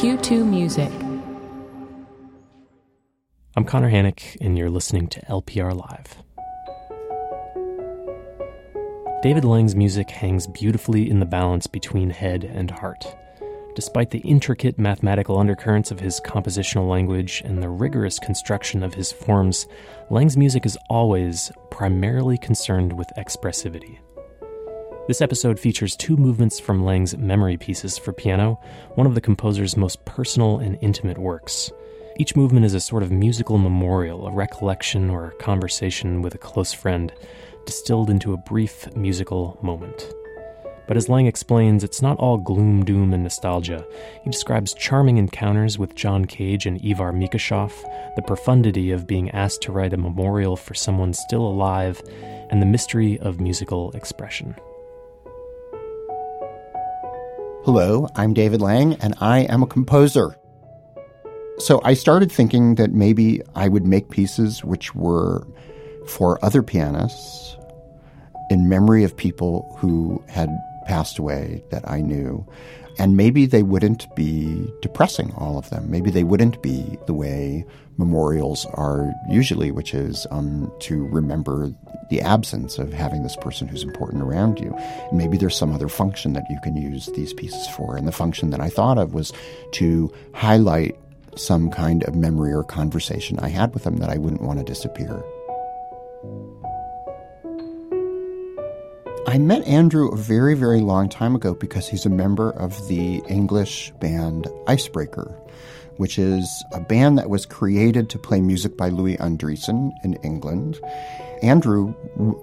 Q2 Music. I'm Conor Hanick, and you're listening to LPR Live. David Lang's music hangs beautifully in the balance between head and heart. Despite the intricate mathematical undercurrents of his compositional language and the rigorous construction of his forms, Lang's music is always primarily concerned with expressivity. This episode features two movements from Lang's memory pieces for piano, one of the composer's most personal and intimate works. Each movement is a sort of musical memorial, a recollection or a conversation with a close friend, distilled into a brief musical moment. But as Lang explains, it's not all gloom, doom, and nostalgia. He describes charming encounters with John Cage and Yvar Mikhashoff, the profundity of being asked to write a memorial for someone still alive, and the mystery of musical expression. Hello, I'm David Lang, and I am a composer. So I started thinking that maybe I would make pieces which were for other pianists in memory of people who had passed away that I knew. And maybe they wouldn't be depressing, all of them. Maybe they wouldn't be the way memorials are usually, which is um, to remember the absence of having this person who's important around you. And maybe there's some other function that you can use these pieces for. And the function that I thought of was to highlight some kind of memory or conversation I had with them that I wouldn't want to disappear. I met Andrew a very, very long time ago because he's a member of the English band Icebreaker, which is a band that was created to play music by Louis Andriessen in England. Andrew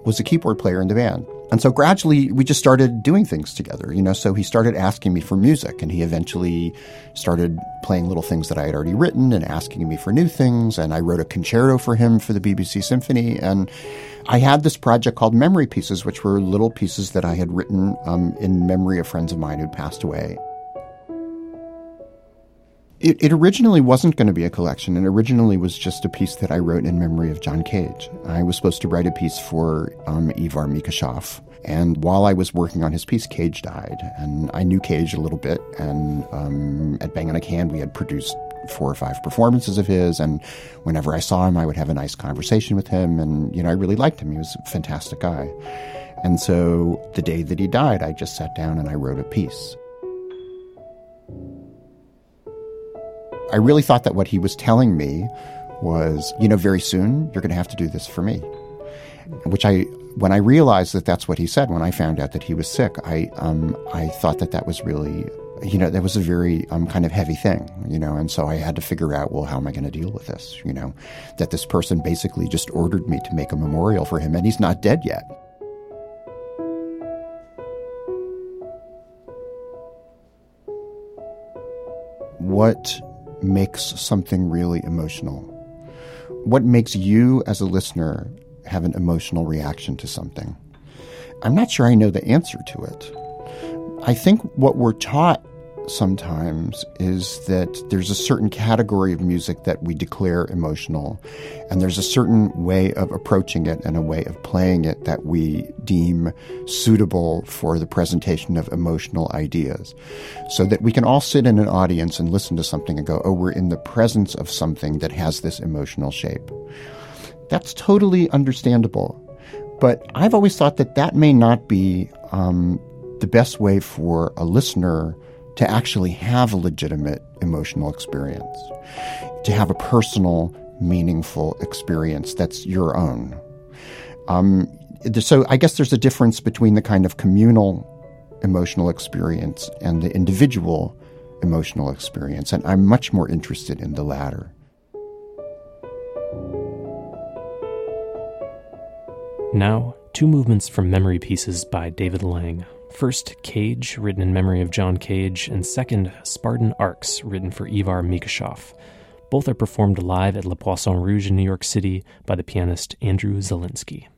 was a keyboard player in the band. And so gradually we just started doing things together, you know. So he started asking me for music and he eventually started playing little things that I had already written and asking me for new things. And I wrote a concerto for him for the BBC Symphony. And I had this project called Memory Pieces, which were little pieces that I had written um, in memory of friends of mine who'd passed away. It, it, originally wasn't going to be a collection. It originally was just a piece that I wrote in memory of John Cage. I was supposed to write a piece for um, Yvar Mikhashoff. And while I was working on his piece, Cage died. And I knew Cage a little bit. And um, at Bang on a Can, we had produced four or five performances of his. And whenever I saw him, I would have a nice conversation with him. And, you know, I really liked him. He was a fantastic guy. And so the day that he died, I just sat down and I wrote a piece. I really thought that what he was telling me was, you know, very soon you're going to have to do this for me. Which I, when I realized that that's what he said, when I found out that he was sick, I, um, I thought that that was really, you know, that was a very um, kind of heavy thing, you know, and so I had to figure out, well, how am I going to deal with this, you know, that this person basically just ordered me to make a memorial for him, and he's not dead yet. What makes something really emotional? What makes you, as a listener, have an emotional reaction to something? I'm not sure I know the answer to it. I think what we're taught sometimes is that there's a certain category of music that we declare emotional, and there's a certain way of approaching it and a way of playing it that we deem suitable for the presentation of emotional ideas. So that we can all sit in an audience and listen to something and go, oh, we're in the presence of something that has this emotional shape. That's totally understandable. But I've always thought that that may not be um, the best way for a listener to actually have a legitimate emotional experience, to have a personal, meaningful experience that's your own. Um, so I guess there's a difference between the kind of communal emotional experience and the individual emotional experience, and I'm much more interested in the latter. Now, two movements from memory pieces by David Lang. First, Cage, written in memory of John Cage, and second, Spartan Arcs, written for Yvar Mikhashoff. Both are performed live at Le Poisson Rouge in New York City by the pianist Andrew Zolinsky.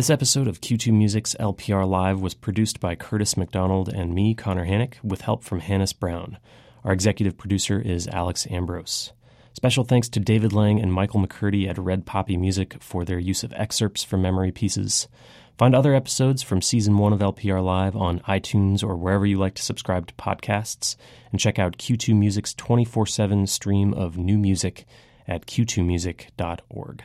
This episode of Q2 Music's LPR Live was produced by Curtis McDonald and me, Conor Hanick, with help from Hannis Brown. Our executive producer is Alex Ambrose. Special thanks to David Lang and Michael McCurdy at Red Poppy Music for their use of excerpts from memory pieces. Find other episodes from season one of LPR Live on iTunes or wherever you like to subscribe to podcasts, and check out Q2 Music's 24 7 stream of new music at q2music.org.